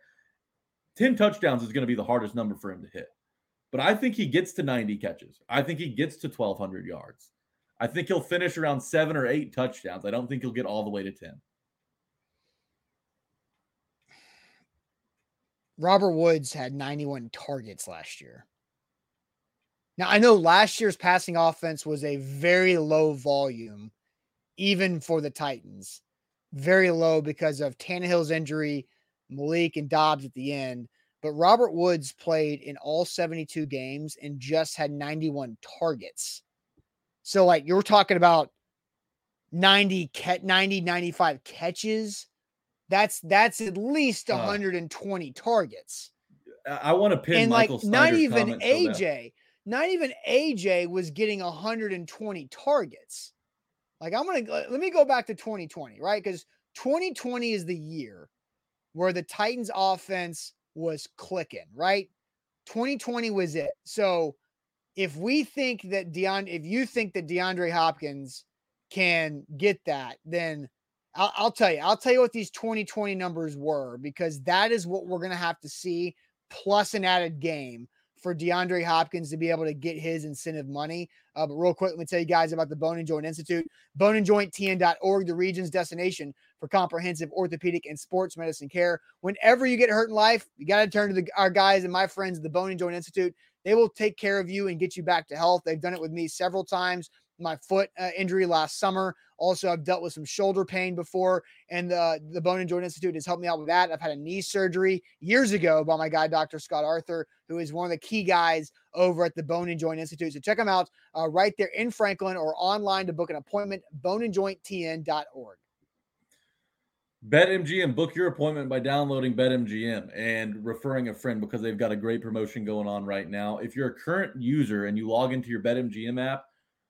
10 touchdowns is going to be the hardest number for him to hit. But I think he gets to 90 catches. I think he gets to 1,200 yards. I think he'll finish around seven or eight touchdowns. I don't think he'll get all the way to 10. Robert Woods had 91 targets last year. Now, I know last year's passing offense was a very low volume, even for the Titans. Very low because of Tannehill's injury, Malik and Dobbs at the end. But Robert Woods played in all 72 games and just had 91 targets. So, like, you're talking about 90, 90 95 catches. That's that's at least 120 uh, targets. I want to pin and Michael like not even AJ, not even AJ was getting 120 targets. Like I'm gonna let me go back to 2020, right? Because 2020 is the year where the Titans offense was clicking, right? 2020 was it. So if we think that Deon, if you think that DeAndre Hopkins can get that, then I'll, I'll, tell you, I'll tell you what these 2020 numbers were because that is what we're going to have to see plus an added game for DeAndre Hopkins to be able to get his incentive money. Uh, but real quick, let me tell you guys about the Bone and Joint Institute, boneandjointtn.org, the region's destination for comprehensive orthopedic and sports medicine care. Whenever you get hurt in life, you got to turn to the, our guys and my friends, at the Bone and Joint Institute. They will take care of you and get you back to health. They've done it with me several times. My foot uh, injury last summer. Also, I've dealt with some shoulder pain before, and the, the Bone and Joint Institute has helped me out with that. I've had a knee surgery years ago by my guy, Dr. Scott Arthur, who is one of the key guys over at the Bone and Joint Institute. So check them out uh, right there in Franklin or online to book an appointment, boneandjointtn.org. BetMGM, book your appointment by downloading BetMGM and referring a friend because they've got a great promotion going on right now. If you're a current user and you log into your BetMGM app,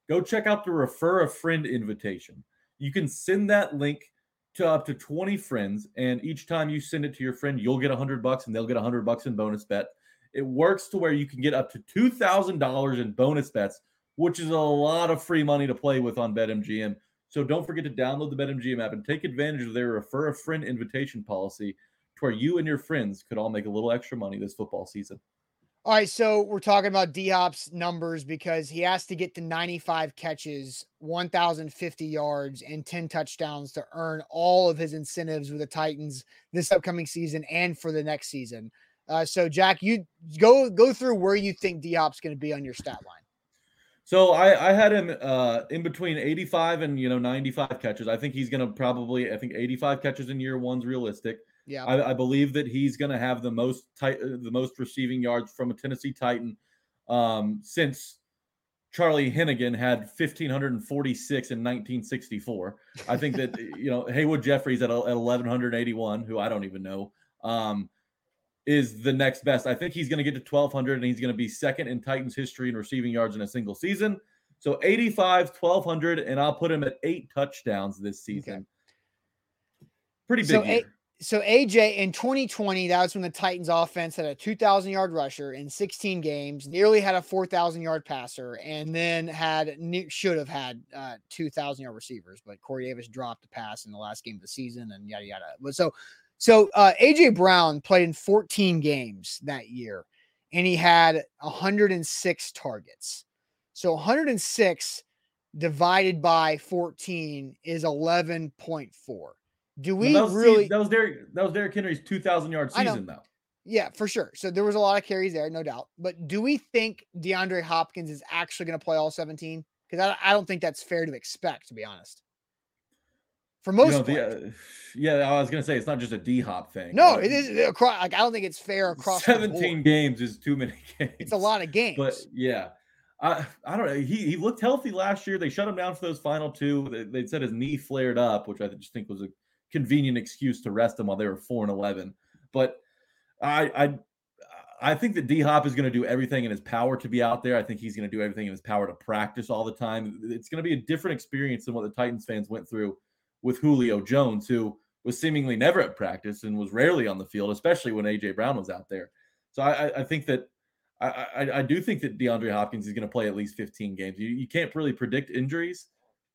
go check out the refer a friend invitation. You can send that link to up to 20 friends, and each time you send it to your friend, you'll get 100 bucks and they'll get 100 bucks in bonus bet. It works to where you can get up to $2,000 in bonus bets, which is a lot of free money to play with on BetMGM. So don't forget to download the BetMGM app and take advantage of their refer a friend invitation policy to where you and your friends could all make a little extra money this football season. All right, so we're talking about D Hop's numbers because he has to get to 95 catches, 1,050 yards, and 10 touchdowns to earn all of his incentives with the Titans this upcoming season and for the next season. Uh, so, Jack, you go go through where you think D Hop's going to be on your stat line. So I, I had him uh, in between 85 and you know 95 catches. I think he's going to probably I think 85 catches in year one's realistic. Yeah, I, I believe that he's going to have the most tight uh, the most receiving yards from a Tennessee Titan um, since Charlie Hennigan had 1546 in 1964. I think that you know Haywood Jeffires at, at 1181, who I don't even know. Um, is the next best. I think he's going to get to 1,200 and he's going to be second in Titans history in receiving yards in a single season. So 85, 1,200, and I'll put him at eight touchdowns this season. Okay. Pretty big. So, a- so AJ in 2020, that was when the Titans offense had a 2,000 yard rusher in 16 games, nearly had a 4,000 yard passer, and then had should have had uh, 2,000 yard receivers, but Corey Davis dropped a pass in the last game of the season, and yada yada. But so so uh, AJ Brown played in 14 games that year, and he had 106 targets. So 106 divided by 14 is 11.4. Do we that really? that was Derrick. That was Derrick Henry's 2,000 yard season, though. Yeah, for sure. So there was a lot of carries there, no doubt. But do we think DeAndre Hopkins is actually going to play all 17? Because I, I don't think that's fair to expect, to be honest for most. You know, the, uh, yeah, I was gonna say it's not just a D hop thing. No, it is across. Like I don't think it's fair across. Seventeen games is too many games. It's a lot of games. But yeah, I I don't know. He he looked healthy last year. They shut him down for those final two. They, they said his knee flared up, which I just think was a convenient excuse to rest them while they were four and eleven. But I I. I think that D Hop is going to do everything in his power to be out there. I think he's going to do everything in his power to practice all the time. It's going to be a different experience than what the Titans fans went through with Julio Jones, who was seemingly never at practice and was rarely on the field, especially when AJ Brown was out there. So I, I think that I, I, I, do think that DeAndre Hopkins is going to play at least 15 games. You, you can't really predict injuries,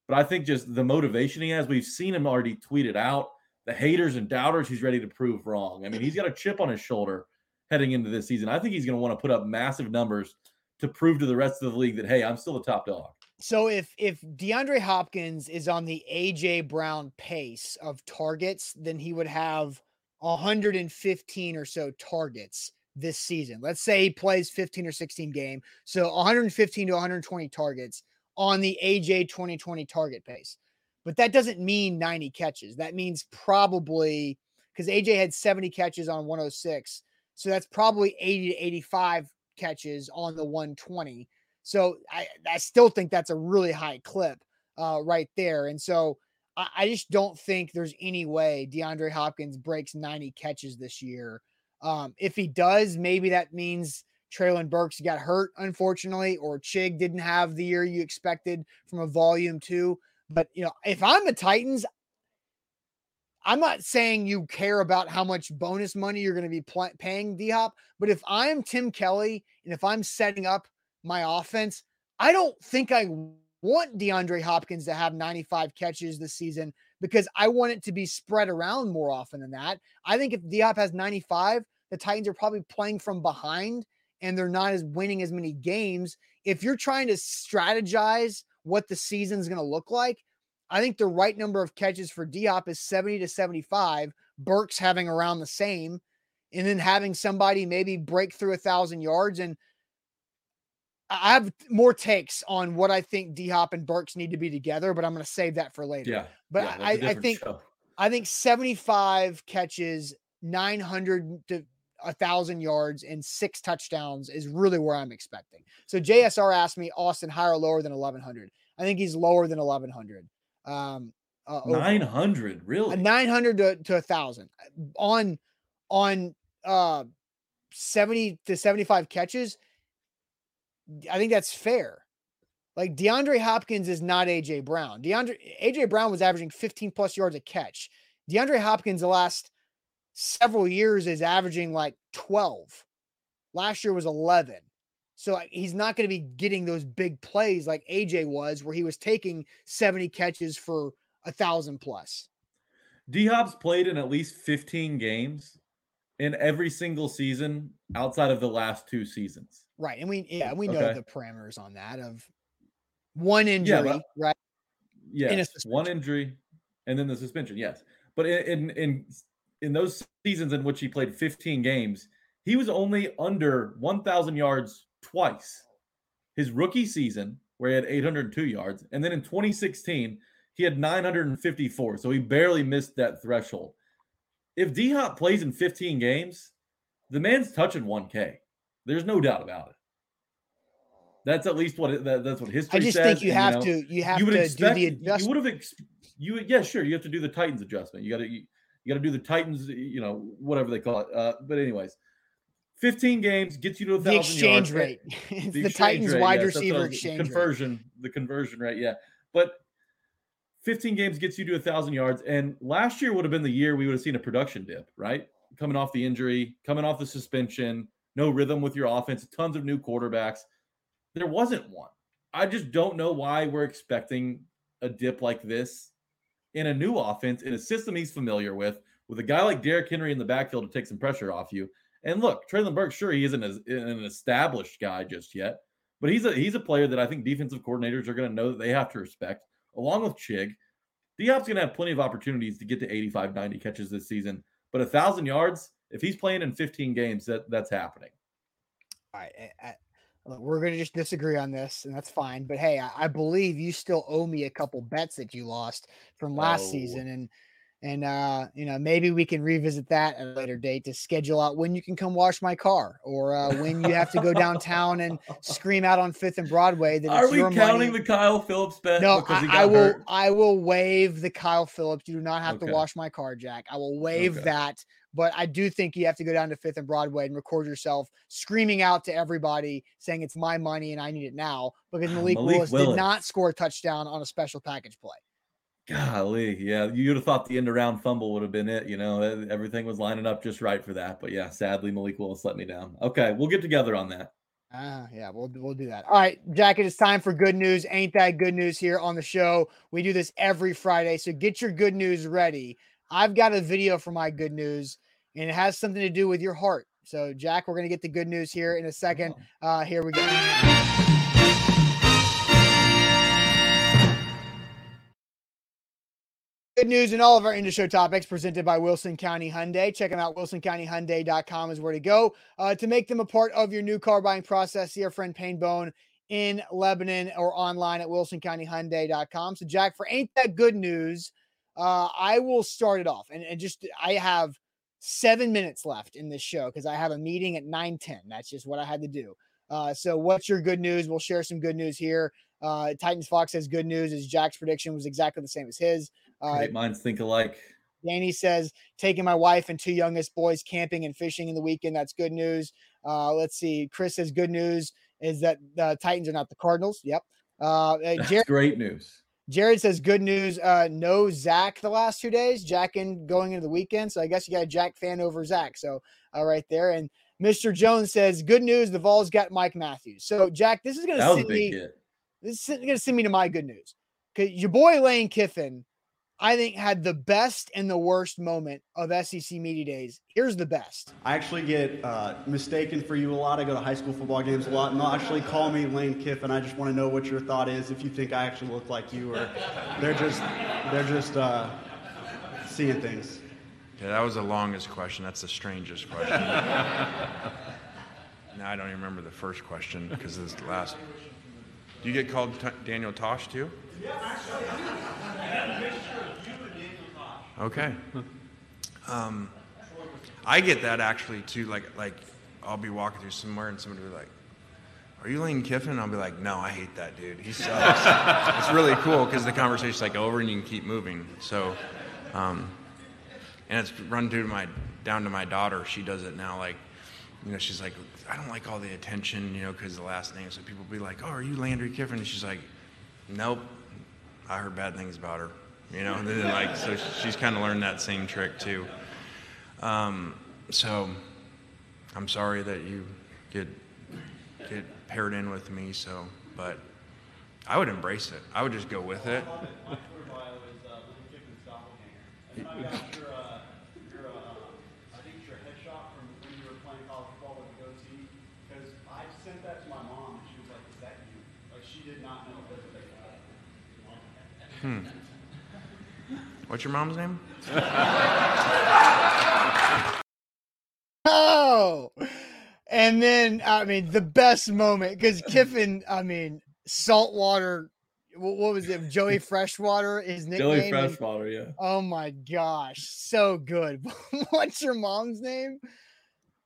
but I think just the motivation he has, we've seen him already tweeted out. The haters and doubters, he's ready to prove wrong. I mean, he's got a chip on his shoulder heading into this season. I think he's going to want to put up massive numbers to prove to the rest of the league that hey, I'm still the top dog. So if if DeAndre Hopkins is on the AJ Brown pace of targets, then he would have 115 or so targets this season. Let's say he plays 15 or 16 game, so 115 to 120 targets on the AJ 2020 target pace. But that doesn't mean 90 catches. That means probably because AJ had 70 catches on 106. So that's probably 80 to 85 catches on the 120. So I, I still think that's a really high clip uh, right there. And so I, I, just don't think there's any way DeAndre Hopkins breaks 90 catches this year. Um, if he does, maybe that means Treylon Burks got hurt, unfortunately, or Chig didn't have the year you expected from a volume two. But you know, if I'm the Titans, I'm not saying you care about how much bonus money you're going to be pl- paying D Hop, but if I'm Tim Kelly and if I'm setting up my offense, I don't think I want DeAndre Hopkins to have 95 catches this season because I want it to be spread around more often than that. I think if D Hop has 95, the Titans are probably playing from behind and they're not as winning as many games. If you're trying to strategize what the season's going to look like, I think the right number of catches for D Hop is 70 to 75. Burks having around the same, and then having somebody maybe break through a thousand yards. And I have more takes on what I think D Hop and Burks need to be together, but I'm going to save that for later. Yeah, but yeah, I, I think show. I think 75 catches, 900 to a thousand yards and six touchdowns is really where I'm expecting. So JSR asked me Austin higher or lower than 1100. I think he's lower than 1100. Um, uh, 900 really 900 to, to a thousand on on uh 70 to 75 catches. I think that's fair. Like DeAndre Hopkins is not AJ Brown. DeAndre AJ Brown was averaging 15 plus yards a catch. DeAndre Hopkins the last several years is averaging like 12. Last year was 11. So he's not going to be getting those big plays like AJ was, where he was taking 70 catches for a thousand plus. D Hop's played in at least 15 games in every single season outside of the last two seasons. Right. And we, yeah, we know okay. the parameters on that of one injury, yeah, but, right? Yeah. One injury and then the suspension. Yes. But in, in, in, in those seasons in which he played 15 games, he was only under 1,000 yards twice. His rookie season, where he had 802 yards, and then in 2016, he had 954. So he barely missed that threshold. If D Hop plays in 15 games, the man's touching 1K. There's no doubt about it. That's at least what it, that, that's what history. Is. I just says, think you have know, to you have you would to expect, do the adjustment. You would have ex- you yeah sure you have to do the Titans adjustment. You got to you, got to do the Titans you know whatever they call it. Uh, but anyways, 15 games gets you to a thousand the exchange yards. rate. the, the Titans rate, wide yes, receiver exchange conversion, rate. the conversion rate. Yeah, but 15 games gets you to a thousand yards, and last year would have been the year we would have seen a production dip, right? Coming off the injury, coming off the suspension, no rhythm with your offense, tons of new quarterbacks. There wasn't one. I just don't know why we're expecting a dip like this in a new offense in a system he's familiar with, with a guy like Derrick Henry in the backfield to take some pressure off you. And look, Treylon Burke, sure, he isn't an established guy just yet, but he's a he's a player that I think defensive coordinators are going to know that they have to respect, along with Chig. D Hop's going to have plenty of opportunities to get to 85, 90 catches this season, but a thousand yards, if he's playing in 15 games, that that's happening. All right. We're going to just disagree on this, and that's fine. But hey, I, I, believe you still owe me a couple bets that you lost from last oh. season, and and uh, you know maybe we can revisit that at a later date to schedule out when you can come wash my car or uh, when you have to go downtown and scream out on Fifth and Broadway that are we counting money. the Kyle Phillips bet? No, I, I, will. Hurt? I will waive the Kyle Phillips. You do not have okay. to wash my car, Jack. I will waive okay. that. But I do think you have to go down to Fifth and Broadway and record yourself screaming out to everybody saying it's my money and I need it now because Malik, Malik Willis, Willis did not score a touchdown on a special package play. Golly, yeah, you'd have thought the end around fumble would have been it. You know, everything was lining up just right for that. But yeah, sadly, Malik Willis let me down. Okay, we'll get together on that. Uh, yeah, we'll we'll do that. All right, Jack, it is time for good news. Ain't that good news here on the show? We do this every Friday, so get your good news ready. I've got a video for my good news, and it has something to do with your heart. So, Jack, we're gonna get the good news here in a second. Uh, here we go. Good news in all of our into show topics presented by Wilson County Hyundai. Check them out. WilsonCountyHyundai.com is where to go uh, to make them a part of your new car buying process. See our friend Payne Bone in Lebanon or online at WilsonCountyHyundai.com. So, Jack, for ain't that good news, uh, I will start it off. And, and just, I have seven minutes left in this show because I have a meeting at 9 10. That's just what I had to do. Uh, so, what's your good news? We'll share some good news here. Uh, Titans Fox says good news is Jack's prediction was exactly the same as his. Uh, Great minds think alike. Danny says taking my wife and two youngest boys camping and fishing in the weekend. That's good news. Uh, let's see. Chris says good news is that the Titans are not the Cardinals. Yep. Uh, Jared, great news. Jared says good news. Uh, no Zach the last two days. Jack in going into the weekend. So I guess you got a Jack fan over Zach. So uh, right there. And Mr. Jones says good news. The Vols got Mike Matthews. So Jack, this is going to send me. Hit. This is going to send me to my good news because your boy Lane Kiffin I think had the best and the worst moment of SEC Media Days. Here's the best. I actually get uh, mistaken for you a lot. I go to high school football games a lot, and they'll actually call me Lane Kiffin. I just want to know what your thought is. If you think I actually look like you, or they're just they're just uh, seeing things. Yeah, that was the longest question. That's the strangest question. now I don't even remember the first question because this the last. Do you get called T- Daniel Tosh too? Okay. Um, I get that actually too. Like, like I'll be walking through somewhere and somebody will be like, "Are you Lane Kiffin?" I'll be like, "No, I hate that dude. He sucks." it's really cool because the conversation's like over and you can keep moving. So, um, and it's run through my down to my daughter. She does it now. Like, you know, she's like, "I don't like all the attention," you know, because the last name. So people be like, "Oh, are you Landry Kiffin?" And she's like, "Nope, I heard bad things about her." You know. Like, so she's kind of learned that same trick too. Um, so I'm sorry that you get get paired in with me. So, but I would embrace it. I would just go with it. The reason why I was a little chicken salad hanger. And if I got your your I think it's your headshot from when you were playing college football at the OT because I sent that to my mom and she was like, "Is that you?" Like she did not know that. Hmm. What's your mom's name? oh, and then I mean the best moment because Kiffin, I mean saltwater. What was it? Joey Freshwater, his nickname. Joey Freshwater, yeah. Oh my gosh, so good. What's your mom's name?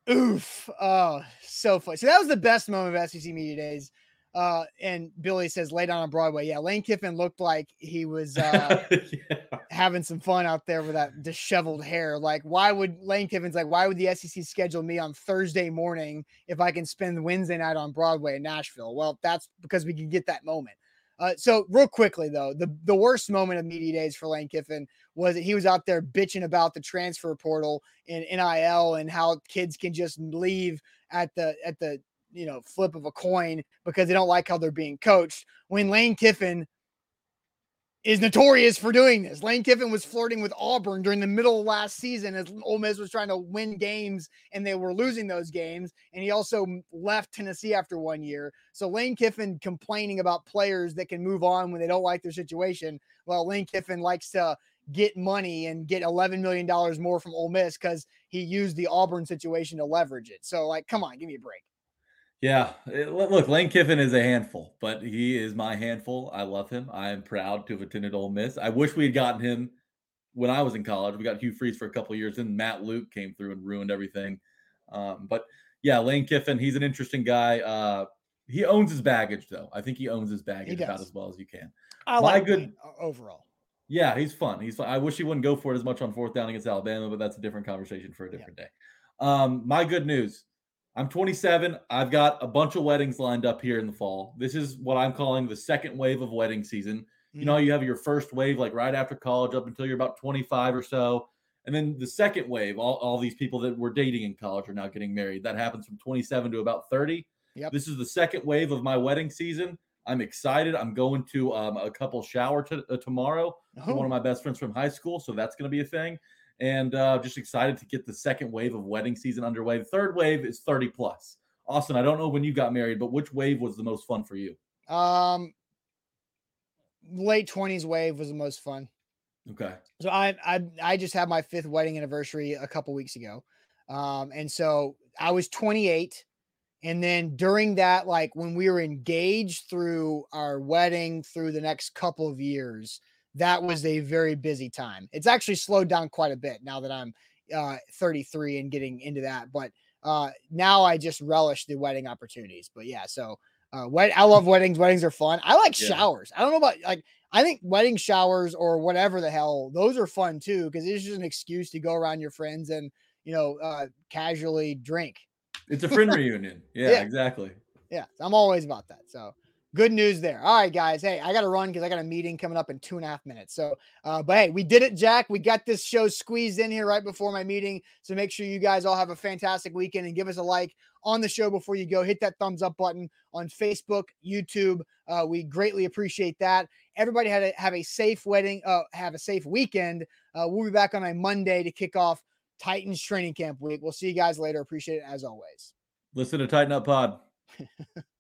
Oof. Oh, so funny. So that was the best moment of SEC Media Days. Uh, and Billy says, lay down on Broadway. Yeah, Lane Kiffin looked like he was uh, yeah. having some fun out there with that disheveled hair. Like, why would Lane Kiffin's like, why would the SEC schedule me on Thursday morning if I can spend Wednesday night on Broadway in Nashville? Well, that's because we can get that moment. Uh, so real quickly though, the the worst moment of media days for Lane Kiffin was that he was out there bitching about the transfer portal and NIL and how kids can just leave at the at the you know, flip of a coin because they don't like how they're being coached. When Lane Kiffin is notorious for doing this. Lane Kiffin was flirting with Auburn during the middle of last season as Ole Miss was trying to win games and they were losing those games. And he also left Tennessee after one year. So Lane Kiffin complaining about players that can move on when they don't like their situation. Well, Lane Kiffin likes to get money and get $11 million more from Ole Miss because he used the Auburn situation to leverage it. So, like, come on, give me a break. Yeah, it, look, Lane Kiffin is a handful, but he is my handful. I love him. I am proud to have attended Ole Miss. I wish we had gotten him when I was in college. We got Hugh Freeze for a couple years, then Matt Luke came through and ruined everything. Um, but yeah, Lane Kiffin, he's an interesting guy. Uh, he owns his baggage, though. I think he owns his baggage about as well as you can. I my like good overall. Yeah, he's fun. He's fun. I wish he wouldn't go for it as much on fourth down against Alabama, but that's a different conversation for a different yeah. day. Um, my good news I'm 27. I've got a bunch of weddings lined up here in the fall. This is what I'm calling the second wave of wedding season. You Mm-hmm. know, you have your first wave like right after college up until you're about 25 or so. And then the second wave, all, all these people that were dating in college are now getting married. That happens from 27 to about 30. Yep. This is the second wave of my wedding season. I'm excited. I'm going to um, a couple shower to, uh, tomorrow. for Oh. One of my best friends from high school, so that's going to be a thing. And uh, just excited to get the second wave of wedding season underway. The third wave is 30 plus. Austin, I don't know when you got married, but which wave was the most fun for you? Um, late twenties wave was the most fun. Okay. So I I I just had my fifth wedding anniversary a couple weeks ago, um, and so I was 28, and then during that, like when we were engaged through our wedding through the next couple of years, that was a very busy time. It's actually slowed down quite a bit now that I'm uh 33 and getting into that, but uh now I just relish the wedding opportunities. But yeah, so uh wed- I love weddings. Weddings are fun. I like Yeah. showers. I don't know about like I think wedding showers or whatever the hell, those are fun too, because it's just an excuse to go around your friends and you know uh casually drink. It's a friend reunion. Yeah, Yeah. exactly. Yeah, I'm always about that. So good news there. All right, guys. Hey, I gotta run because I got a meeting coming up in two and a half minutes. So uh, but hey, we did it, Jack. We got this show squeezed in here right before my meeting. So make sure you guys all have a fantastic weekend and give us a like on the show before you go. Hit that thumbs up button on Facebook, YouTube. Uh, we greatly appreciate that. Everybody had a, have a safe wedding, uh, have a safe weekend. Uh, we'll be back on a Monday to kick off Titans training camp week. We'll see you guys later. Appreciate it as always. Listen to Tighten Up Pod.